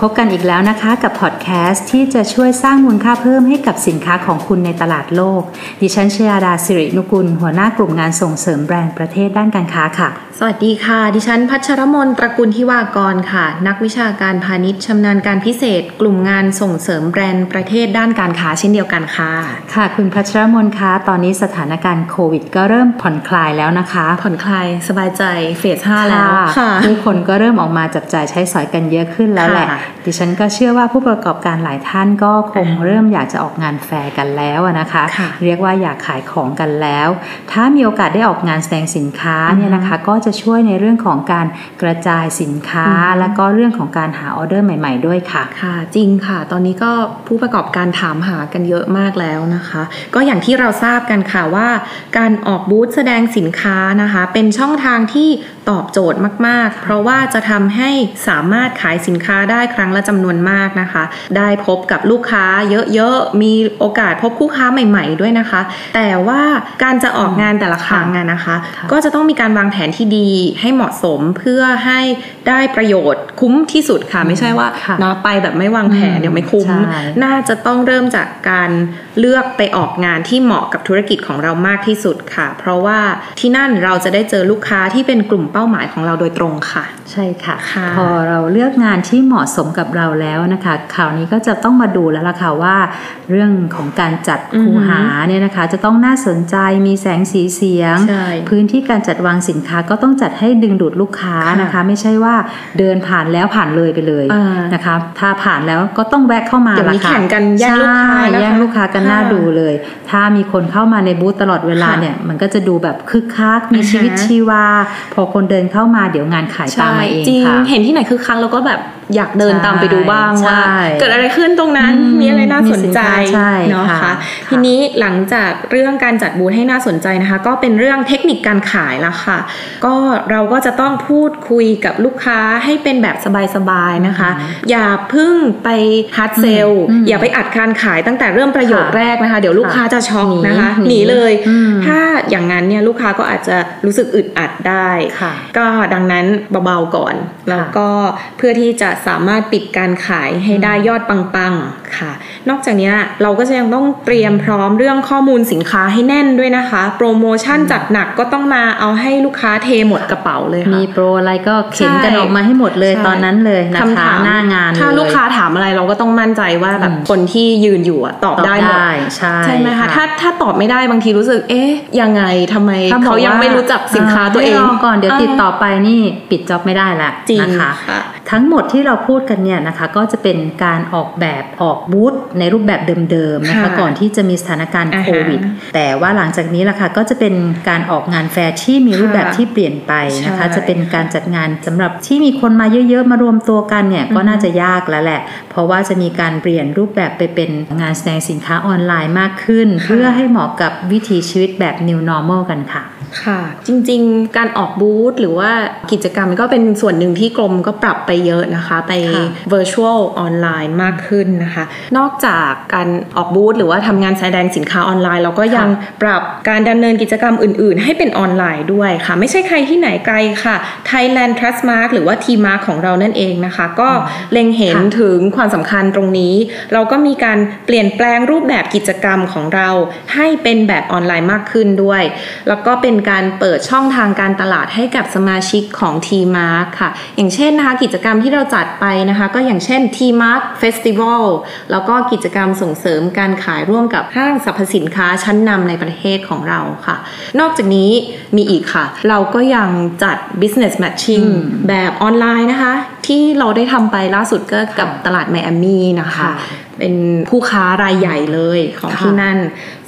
พบกันอีกแล้วนะคะกับพอดแคสต์ที่จะช่วยสร้างมูลค่าเพิ่มให้กับสินค้าของคุณในตลาดโลก ดิฉันชยาดาสิรินุกุล หัวหน้ากลุ่มงานส่งเสริมแบรนด์ประเทศด้านการค้าค่ะ สวัสดีค่ะ ดิฉันพัชรมนตระกุลทิวากรค่ะ นักวิชาการพาณิชย์ชำนาญการพิเศษ กลุ่มงานส่งเสริมแบรนด์ประเทศด้านการค้าเช่นเดียวกันค่ะ ค่ะ คุณพัชรมนคะตอนนี้สถานการณ์โควิด ก็เริ่มผ่อนคลายแล้วนะคะ ผ่อนคลายสบายใจเฟสห้าแล้วค่ะผู้คนก็เริ่มออกมาจับจ่ายใช้สอยกันเยอะขึ้นแล้วแหละค่ะดิฉันก็เชื่อว่าผู้ประกอบการหลายท่านก็คงเริ่มอยากจะออกงานแฟร์กันแล้วอะนะคะค่ะเรียกว่าอยากขายของกันแล้ว ถ้ามีโอกาสได้ออกงานแสดงสินค้าเนี่ยนะคะก็จะช่วยในเรื่องของการกระจายสินค้า แล้วก็เรื่องของการหาออเดอร์ใหม่ ๆ ด้วยค่ะค่ะ จริงค่ะ ตอนนี้ก็ผู้ประกอบการถามหากันเยอะมากแล้วนะคะ ก็อย่างที่เราทราบกันค่ะว่า การออกบูธแสดงสินค้านะคะ เป็นช่องทางที่ตอบโจทย์มาก ๆ เพราะว่าจะทำให้สามารถขายสินค้าได้ครั้งละจำนวนมากนะคะ ได้พบกับลูกค้าเยอะๆ มีโอกาสพบคู่ค้าใหม่ ๆ ด้วยนะคะ แต่ว่าการจะออกงานแต่ละครั้งอะนะคะค่ะก็จะต้องมีการวางแผนที่ดีให้เหมาะสมเพื่อให้ได้ประโยชน์คุ้มที่สุดค่ะ ไม่ใช่ว่าค่ะเนาะไปแบบไม่วางแผนอืมเดี๋ยวไม่คุ้มใช่น่าจะต้องเริ่มจากการเลือกไปออกงานที่เหมาะกับธุรกิจของเรามากที่สุดค่ะ เพราะว่าที่นั่นเราจะได้เจอลูกค้าที่เป็นกลุ่มเป้าหมายของเราโดยตรงค่ะ ใช่ค่ะค่ะพอเราเลือกงานที่เหมาะสมกับเราแล้วนะคะคราวนี้ก็จะต้องมาดูแล้วล่ะค่ะว่า เรื่องของการจัดคูหาเนี่ยนะคะ จะต้องน่าสนใจมีแสงสีเสียงใช่พื้นที่การจัดวางสินค้าก็ต้องจัดให้ดึงดูดลูกค้าค่ะนะคะ ไม่ใช่ว่าเดินผ่านแล้วผ่านเลยไปเลยอ่านนะคะ ถ้าผ่านแล้วก็ต้องแวะเข้ามาเดี๋ยวนี้ล่ะค่ะแข่งกันแย่งลูกค้าใช่นะคะแย่งลูกค้ากันค่ะน่าดูเลย ถ้ามีคนเข้ามาในบูธตลอดเวลาค่ะเนี่ยมันก็จะดูแบบคึกคักมีอ่าฮะชีวิตชีวา พอคนเดินเข้ามาเดี๋ยวงานขายตามมาเองจริงค่ะเห็นที่ไหนคือครั้งเราก็แบบอยากเดินใช่ตามไปดูบ้างว่าใช่เกิดอะไรขึ้นตรงนั้นอืมมีอะไรน่าสนใจมีสินค้าใช่เนาะค่ะค่ะค่ะทีนี้หลังจากเรื่องการจัดบูธให้น่าสนใจนะคะ ก็เป็นเรื่องเทคนิคการขายละค่ะ ก็เราก็จะต้องพูดคุยกับลูกค้าให้เป็นแบบสบายๆนะคะ อย่าเพึ่งไปฮาร์ดเซลอืมอย่าไปอัดการขายตั้งแต่เริ่มประโยคค่ะแรกนะคะ เดี๋ยวลูกค้าจะช็อกหนีนะคะหนีหนีเลยอืมถ้าอย่างนั้นเนี่ยลูกค้าก็อาจจะรู้สึกอึดอัดได้ค่ะก็ดังนั้นเบาๆก่อน แล้วก็เพื่อที่จะสามารถปิดการขายให้ได้ยอดปังๆค่ะ นอกจากเนี้ยเราก็จะยังต้องเตรียมพร้อมเรื่องข้อมูลสินค้าให้แน่นด้วยนะคะ โปรโมชั่นจัดหนักก็ต้องมาเอาให้ลูกค้าเทหมดกระเป๋าเลยค่ะมีโปรอะไรก็เข็นกันใช่ออกมาให้หมดเลยใช่ตอนนั้นเลยนะคำคะถามหน้างานถ้าเลยลูกค้าถามอะไรเราก็ต้องมั่นใจว่าแบบอืมคนที่ยืนอยู่อะตอบตอบได้หมดได้ใช่ใช่ไหมคะถ้าถ้าตอบไม่ได้บางทีรู้สึกเอ๊ะยังไงทำไมถ้บอเขากยังไม่รู้จักสินค้าตัวเองให้รก่อนเดี๋ยวติดต่อไปนี่ปิดจ็อบไม่ได้ละจริงนะคะค่ะ ทั้งหมดที่เราพูดกันเนี่ยนะคะก็จะเป็นการออกแบบออกบูธในรูปแบบเดิมๆนะคะค่ะก่อนที่จะมีสถานการณ์อ่าฮะโควิด แต่ว่าหลังจากนี้ล่ะค่ะก็จะเป็นการออกงานแฟร์ที่มีรูปแบบค่ะที่เปลี่ยนไปนะคะใช่จะเป็นการจัดงานสำหรับที่มีคนมาเยอะๆ มารวมตัวกันเนี่ยก็น่าจะยากแล้วแหละ เพราะว่าจะมีการเปลี่ยนรูปแบบไปเป็นงานแสดงสินค้าออนไลน์มากขึ้น เพื่อให้เหมาะกับวิถีชีวิตแบบ new normal กันค่ะ ค่ะจริงๆ การออกบูธหรือว่ากิจกรรมก็เป็นส่วนหนึ่งที่กรมก็ปรับไปเยอะนะคะ ไปค่ะ virtual ออนไลน์มากขึ้นนะคะ นอกจากการออกบูธหรือว่าทำงานแสดงสินค้าออนไลน์ เราก็ยังปรับการดำเนินกิจกรรมอื่นๆ ให้เป็นออนไลน์ด้วยค่ะ ไม่ใช่ใครที่ไหนไกลค่ะ Thailand Trust Mark หรือว่า T Mark ของเรานั่นเองนะคะ ก็เล็งเห็นค่ะถึงความสำคัญตรงนี้ เราก็มีการเปลี่ยนแปลงรูปแบบกิจกรรมของเราให้เป็นแบบออนไลน์มากขึ้นด้วย แล้วก็เป็นการเปิดช่องทางการตลาดให้กับสมาชิกของ T Mark ค่ะ อย่างเช่นนะคะ กิจกรรมที่เราจัดไปนะคะ ก็อย่างเช่น T Mark Festival แล้วก็กิจกรรมส่งเสริมการขายร่วมกับห้างสรรพสินค้าชั้นนำในประเทศของเราค่ะ นอกจากนี้มีอีกค่ะ เราก็ยังจัด business matching แบบออนไลน์นะคะ ที่เราได้ทำไปล่าสุดก็กับตลาดไมอามี่นะคะค่ะ เป็นผู้ค้ารายใหญ่เลยของค่ะที่นั่น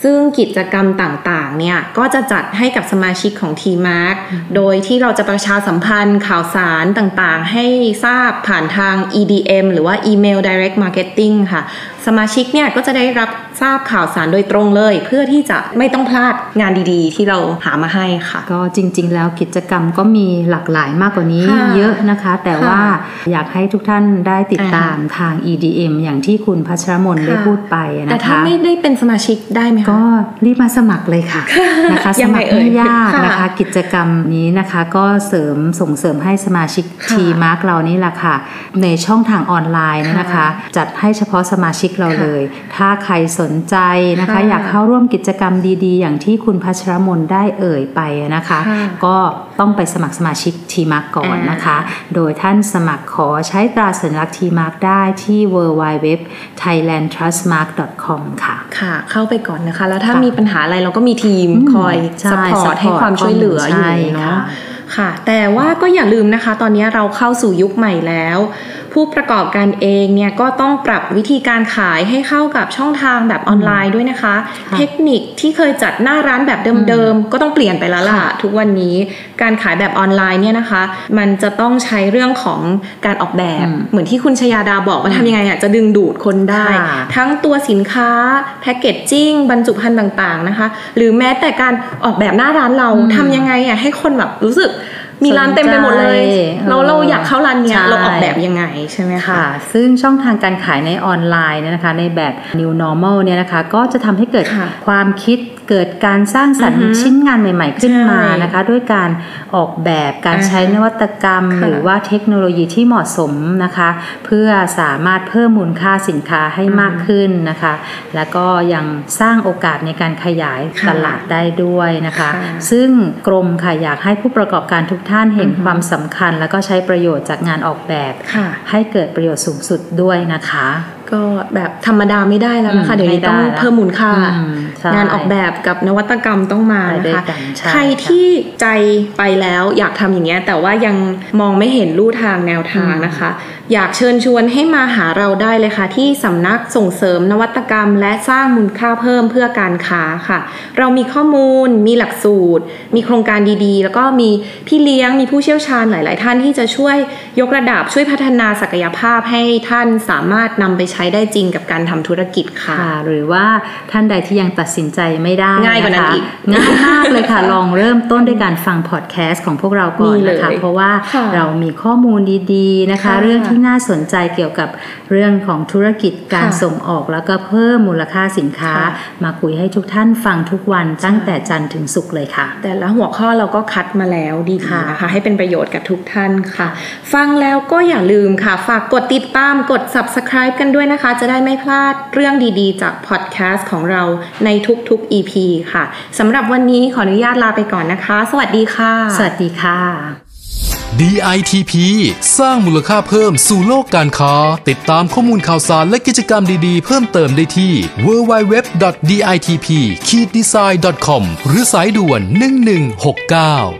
ซึ่งกิจกรรมต่างๆเนี่ยก็จะจัดให้กับสมาชิกของ T-Mark โดยที่เราจะประชาสัมพันธ์ข่าวสารต่างๆ ให้ทราบผ่านทาง EDM หรือว่า Email Direct Marketing ค่ะ สมาชิกเนี่ยก็จะได้รับทราบข่าวสารโดยตรงเลย เพื่อที่จะไม่ต้องพลาดงานดีๆ ที่เราหามาให้ค่ะ ก็จริง ๆ แล้วกิจกรรมก็มีหลากหลายมากกว่านี้ค่ะเยอะนะคะ แต่ค่ะว่าอยากให้ทุกท่านได้ติดตามทาง EDM อย่างที่คุณพัชรมนได้ค่ะพูดไปนะคะแต่ถ้าไม่ได้เป็นสมาชิกได้ไหมคะก็รีบมาสมัครเลยค่ะนะคะยัสงไงมัครเอ่ยไม่ยากค่ะนะคะ กิจกรรมนี้นะคะก็เสริมส่งเสริมให้สมาชิกค่ะทีมาร์กเรานี่แหละค่ะ ในช่องทางออนไลน์เนี่ยนะคะค่ะจัดให้เฉพาะสมาชิกเราค่ะเลย ถ้าใครสนใจนะคะค่ะอยากเข้าร่วมกิจกรรมดีๆ อย่างที่คุณพัชรมนได้เอ่ยไปนะคะค่ะก็ต้องไปสมัครสมาชิก T Mark ก่อนนะคะ โดยท่านสมัครขอใช้ตราสัญลักษณ์ T Mark ได้ที่ www thailandtrustmark.com ค่ะ ค่ะ เข้าไปก่อนนะคะ แล้วถ้าค่ะมีปัญหาอะไรเราก็มีทีมอืมคอยใช่ support ให้ความช่วยเหลืออยู่ใช่เนาะค่ะค่ะ แต่ว่าก็อย่าลืมนะคะ ตอนนี้เราเข้าสู่ยุคใหม่แล้ว ผู้ประกอบการเองเนี่ยก็ต้องปรับวิธีการขายให้เข้ากับช่องทางแบบออนไลน์ด้วยนะคะค่ะเทคนิคที่เคยจัดหน้าร้านแบบเดิมๆ ก็ต้องเปลี่ยนไปแล้วล่ะค่ะ ทุกวันนี้การขายแบบออนไลน์เนี่ยนะคะ มันจะต้องใช้เรื่องของการออกแบบอืมเหมือนที่คุณชยาดาบอกว่าทำยังไงอะจะดึงดูดคนได้ค่ะทั้งตัวสินค้าแพคเกจจิ้งบรรจุภัณฑ์ต่างๆนะคะ หรือแม้แต่การออกแบบหน้าร้านเราอืมทำยังไงอะให้คนแบบรู้สึก มีร้านเต็มไปหมดเลยสนใจเราเราอยากเข้าร้านเนี้ยใช่เราออกแบบยังไงใช่ไหมคะค่ะซึ่งช่องทางการขายในออนไลน์เนี่ยนะคะ ในแบบ new normal เนี่ยนะคะ ก็จะทำให้เกิดค่ะความคิดเกิดการสร้างสรรค์อือฮึชิ้นงานใหม่ ๆ ขึ้นมาใช่นะคะ ด้วยการออกแบบการอ่าฮะใช้นวัตกรรมค่ะหรือว่าเทคโนโลยีที่เหมาะสมนะคะ เพื่อสามารถเพิ่มมูลค่าสินค้าให้มากขึ้นนะคะ แล้วก็ยังสร้างโอกาสในการขยายค่ะตลาดได้ด้วยนะคะค่ะซึ่งกรมค่ะอยากให้ผู้ประกอบการทุกท่านเห็นอือฮึความสำคัญ แล้วก็ใช้ประโยชน์จากงานออกแบบค่ะให้เกิดประโยชน์สูงสุดด้วยนะคะ ก็แบบธรรมดาไม่ได้แล้วนะคะอืมเดี๋ยวนี้ไม่ได้ต้องแล้วเพิ่มมูลค่าอืมใช่ งานออกแบบกับนวัตกรรมต้องมาไปด้นะวยคะกันใช่ใครที่ใจไปแล้วอยากทำอย่างเงี้ยแต่ว่ายังมองไม่เห็นลู่ทางแนวทางนะคะ อยากเชิญชวนให้มาหาเราได้เลยค่ะ ที่สำนักส่งเสริมนวัตกรรม และสร้างมูลค่าเพิ่มเพื่อการค้าค่ะ เรามีข้อมูลมีหลักสูตร มีโครงการดีๆ แล้วก็มีพี่เลี้ยงมีผู้เชี่ยวชาญหลาย ๆ ท่านที่จะช่วยยกระดับช่วยพัฒนาศักยภาพให้ท่านสามารถนำไปใช้ได้จริงกับการทำธุรกิจค่ะค่ะหรือว่าท่านใดที่ยังตัดสินใจไม่ได้ง่ายกว่านั้นะคะอีกง่ายมากเลยค่ะ ลองเริ่มต้นด้วยการฟังพอดแคสต์ของพวกเราก่อนนี่เลยนะคะ เพราะว่าค่ะเรามีข้อมูลดีๆนะคะค่ะเรื่องที่น่าสนใจเกี่ยวกับเรื่องของธุรกิจการค่ะส่งออกแล้วก็เพิ่มมูลค่าสินค้าค่ะมาคุยให้ทุกท่านฟังทุกวันตั้งแต่จันทร์ถึงศุกร์เลยค่ะ แต่ละหัวข้อเราก็คัดมาแล้วดีค่ะๆนะคะให้เป็นประโยชน์กับทุกท่านค่ะ ฟังแล้วก็อย่าลืมค่ะ ฝากกดติดตามกด subscribe กันด้วยนะคะ จะได้ไม่พลาดเรื่องดีๆ จากพอดแคสต์ของเราในทุกๆ EP ค่ะสำหรับวันนี้ขออนุญาตลาไปก่อนนะคะ สวัสดีค่ะ สวัสดีค่ะ DITP สร้างมูลค่าเพิ่มสู่โลกการค้า ติดตามข้อมูลข่าวสารและกิจกรรมดีๆ เพิ่มเติมได้ที่ www.ditp-design.com หรือสายด่วน 1169